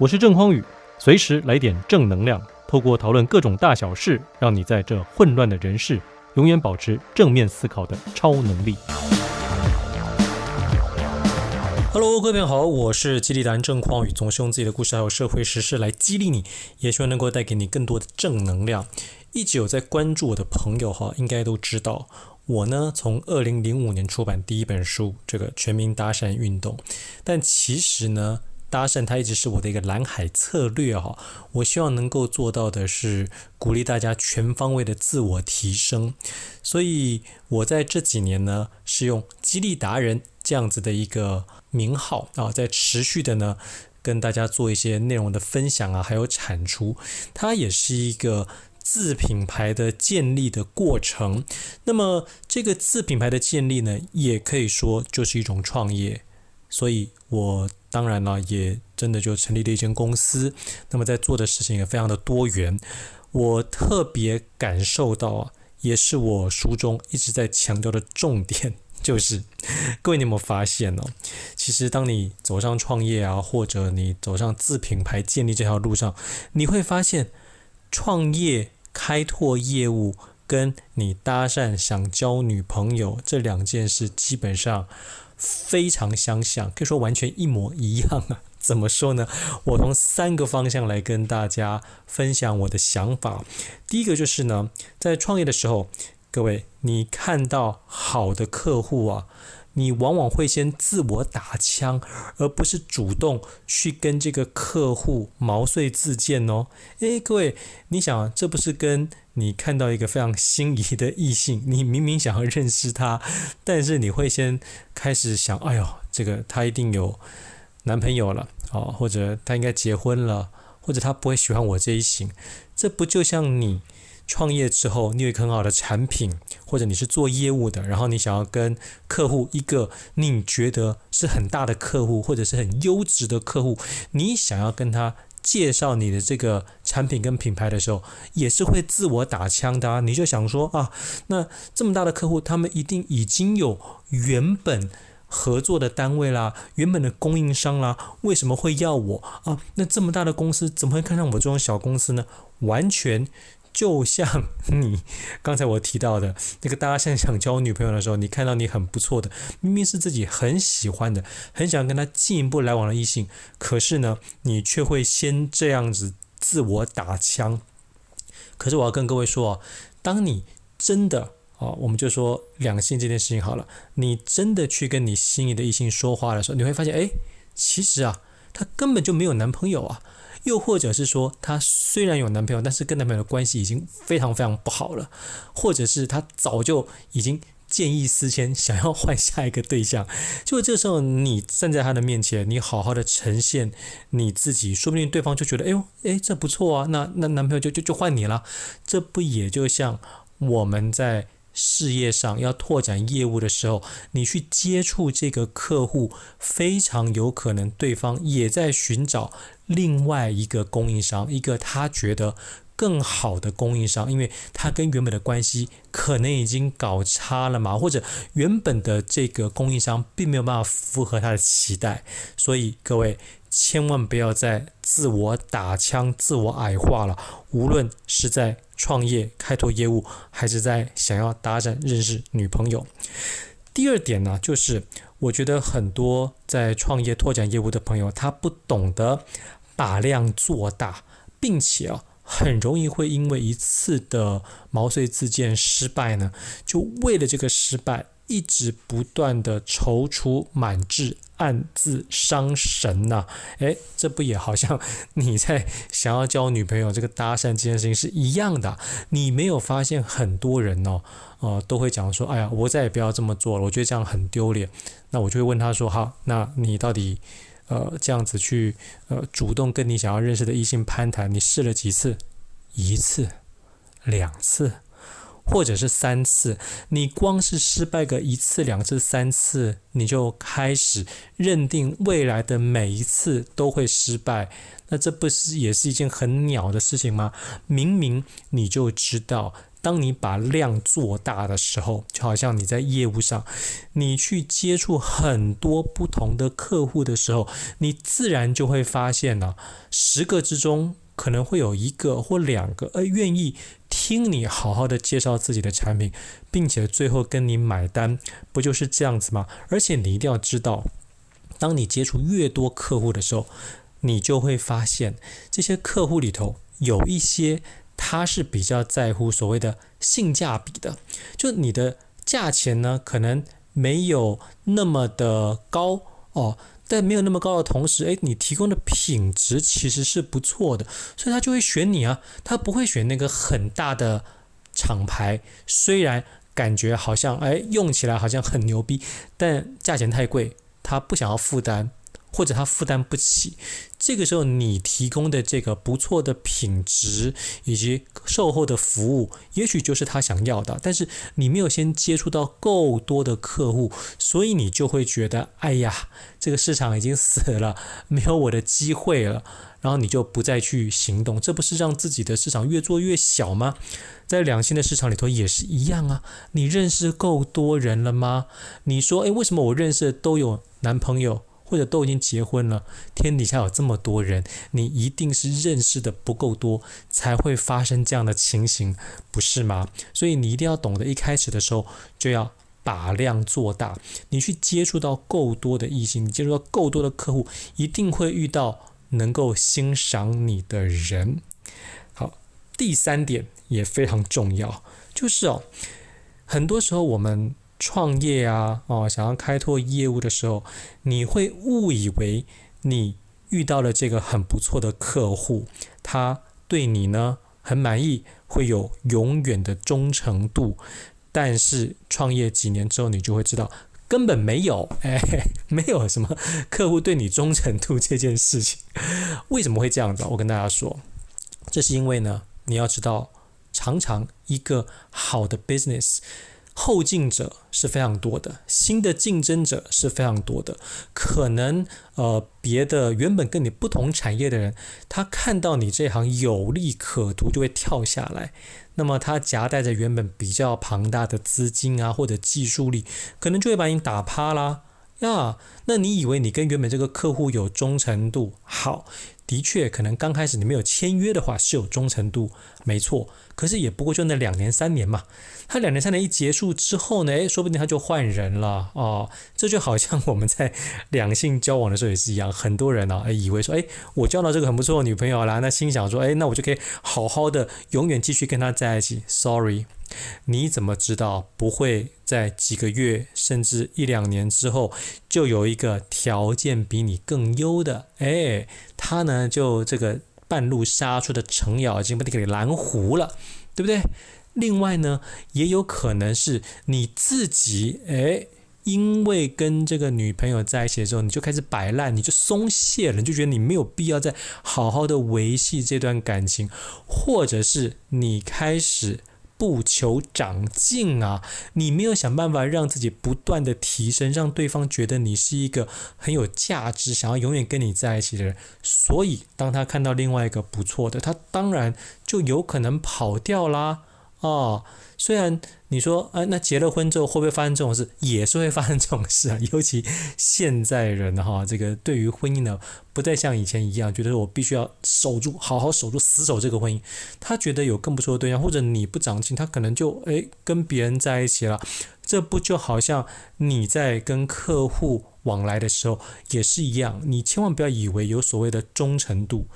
我是郑匡宇，随时来点正能量，透过讨论各种大小事，让你在这混乱的人世，永远保持正面思考的超能力。Hello，各位朋友好，我是激励达人郑匡宇，总是用自己的故事还有社会时事来激励你，也希望能够带给你更多的正能量。一直有在关注我的朋友哈，应该都知道我呢，从二零零五年出版第一本书《这个全民搭讪运动》，但其实呢。搭讪，它一直是我的一个蓝海策略哈。我希望能够做到的是鼓励大家全方位的自我提升，所以我在这几年呢，是用激励达人这样子的一个名号啊，在持续的呢跟大家做一些内容的分享啊，还有产出。它也是一个自品牌的建立的过程。那么这个自品牌的建立呢，也可以说就是一种创业。所以我当然了，也真的就成立了一间公司。那么在做的事情也非常的多元。我特别感受到啊，也是我书中一直在强调的重点，就是 各位你有没有发现呢？其实当你走上创业啊，或者你走上自品牌建立这条路上，你会发现创业开拓业务跟你搭讪想交女朋友这两件事基本上。非常相像，可以说完全一模一样啊！怎么说呢？我从三个方向来跟大家分享我的想法。第一个就是呢，在创业的时候，各位，你看到好的客户啊。你往往会先自我打枪，而不是主动去跟这个客户毛遂自荐哦。诶，各位，你想，这不是跟你看到一个非常心仪的异性，你明明想要认识他，但是你会先开始想，哎呦，这个他一定有男朋友了啊，或者他应该结婚了，或者他不会喜欢我这一型，这不就像你？创业之后，你有一个很好的产品，或者你是做业务的，然后你想要跟客户一个你觉得是很大的客户，或者是很优质的客户，你想要跟他介绍你的这个产品跟品牌的时候，也是会自我打枪的啊。你就想说啊，那这么大的客户，他们一定已经有原本合作的单位啦，原本的供应商啦，为什么会要我啊？那这么大的公司怎么会看上我这种小公司呢？完全。就像你刚才我提到的那个，大家现在想交女朋友的时候，你看到你很不错的，明明是自己很喜欢的，很想跟他进一步来往的异性，可是呢，你却会先这样子自我打枪。可是我要跟各位说啊，当你真的啊，我们就说两性这件事情好了，你真的去跟你心仪的异性说话的时候，你会发现，哎，其实啊，他根本就没有男朋友啊。又或者是说，她虽然有男朋友，但是跟男朋友的关系已经非常非常不好了，或者是她早就已经见异思迁，想要换下一个对象。就这时候，你站在她的面前，你好好的呈现你自己，说不定对方就觉得，哎呦，哎，这不错啊，那那男朋友就就就换你了。这不也就像我们在事业上要拓展业务的时候，你去接触这个客户，非常有可能对方也在寻找。另外一个供应商，一个他觉得更好的供应商，因为他跟原本的关系可能已经搞差了嘛，或者原本的这个供应商并没有办法符合他的期待，所以各位千万不要再自我打枪、自我矮化了。无论是在创业、开拓业务，还是在想要搭讪认识女朋友。第二点呢，就是我觉得很多在创业拓展业务的朋友，他不懂得。把量做大，并且啊，很容易会因为一次的毛遂自荐失败呢，就为了这个失败，一直不断的踌躇满志，暗自伤神呐。诶，这不也好像 你在想要交女朋友这个搭讪这件事情是一样的？你没有发现很多人哦，呃，都会讲说，哎呀，我再也不要这么做了，我觉得这样很丢脸。那我就会问他说，好，那你到底？呃，这样子去呃，主动跟你想要认识的异性攀谈，你试了几次？一次、两次，或者是三次？你光是失败个一次、两次、三次，你就开始认定未来的每一次都会失败？那这不是也是一件很鸟的事情吗？明明你就知道当你把量做大的时候，就好像你在业务上，你去接触很多不同的客户的时候，你自然就会发现呢，十个之中可能会有一个或两个，呃，愿意听你好好的介绍自己的产品，并且最后跟你买单，不就是这样子吗？而且你一定要知道，当你接触越多客户的时候，你就会发现这些客户里头有一些。他是比较在乎所谓的性价比的，就你的价钱呢，可能没有那么的高哦，但没有那么高的同时，诶，你提供的品质其实是不错的，所以他就会选你啊，他不会选那个很大的厂牌，虽然感觉好像诶，用起来好像很牛逼，但价钱太贵，他不想要负担。或者他负担不起，这个时候你提供的这个不错的品质以及售后的服务，也许就是他想要的。但是你没有先接触到够多的客户，所以你就会觉得，哎呀，这个市场已经死了，没有我的机会了。然后你就不再去行动，这不是让自己的市场越做越小吗？在两性的市场里头也是一样啊。你认识够多人了吗？你说，哎，为什么我认识的都有男朋友？或者都已经结婚了，天底下有这么多人，你一定是认识的不够多，才会发生这样的情形，不是吗？所以你一定要懂得，一开始的时候就要把量做大，你去接触到够多的异性，你接触到够多的客户，一定会遇到能够欣赏你的人。好，第三点也非常重要，就是哦，很多时候我们。创业啊，哦，想要开拓业务的时候，你会误以为你遇到了这个很不错的客户，他对你呢很满意，会有永远的忠诚度。但是创业几年之后，你就会知道根本没有，哎，没有什么客户对你忠诚度这件事情。为什么会这样子？我跟大家说，这是因为呢，你要知道，常常一个好的 business。后进者是非常多的，新的竞争者是非常多的。可能呃，别的原本跟你不同产业的人，他看到你这行有利可图，就会跳下来。那么他夹带着原本比较庞大的资金啊，或者技术力，可能就会把你打趴啦。呀，那你以为你跟原本这个客户有忠诚度？好。的确，可能刚开始你没有签约的话是有忠诚度，没错。可是也不过就那两年三年嘛。他两年三年一结束之后呢，诶，说不定他就换人了哦。这就好像我们在两性交往的时候也是一样，很多人呢啊，以为说，诶，我交到这个很不错的女朋友了，那心想说，诶，那我就可以好好的永远继续跟她在一起。Sorry。你怎么知道不会在几个月甚至一两年之后就有一个条件比你更优的？哎，他呢就这个半路杀出的程咬金把你给拦糊了，对不对？另外呢，也有可能是你自己哎，因为跟这个女朋友在一起的时候，你就开始摆烂，你就松懈了，你就觉得你没有必要再好好的维系这段感情，或者是你开始。不求长进啊！你没有想办法让自己不断的提升，让对方觉得你是一个很有价值、想要永远跟你在一起的人。所以，当他看到另外一个不错的，他当然就有可能跑掉啦。哦，虽然你说，哎，那结了婚之后会不会发生这种事？也是会发生这种事啊。尤其现在人哈，这个对于婚姻呢，不再像以前一样，觉得我必须要守住，好好守住，死守这个婚姻。他觉得有更不错的对象，或者你不长进，他可能就哎跟别人在一起了。这不就好像你在跟客户往来的时候也是一样，你千万不要以为有所谓的忠诚度。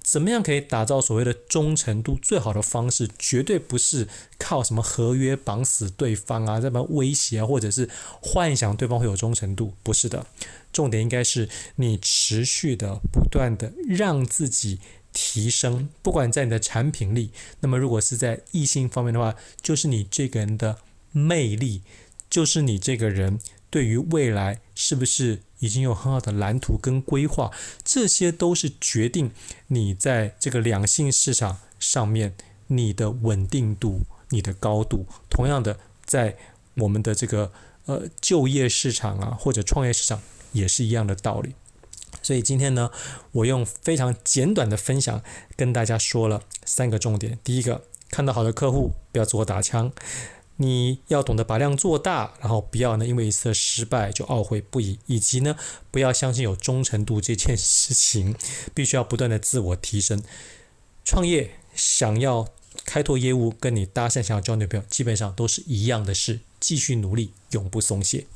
怎么样可以打造所谓的忠诚度？最好的方式绝对不是靠什么合约绑死对方啊，这么威胁啊，或者是幻想对方会有忠诚度，不是的。重点应该是你持续的、不断的让自己提升，不管在你的产品力，那么如果是在异性方面的话，就是你这个人的魅力，就是你这个人对于未来是不是已经有很好的蓝图跟规划，这些都是决定你在这个两性市场上面你的稳定度、你的高度。同样的，在我们的这个呃就业市场啊，或者创业市场也是一样的道理。所以今天呢，我用非常简短的分享跟大家说了三个重点。第一个，看到好的客户，不要自我打枪。你要懂得把量做大，然后不要呢因为一次失败就懊悔不已，以及呢不要相信有忠诚度这件事情，必须要不断的自我提升。创业想要开拓业务，跟你搭讪想要交女朋友，基本上都是一样的事，继续努力，永不松懈。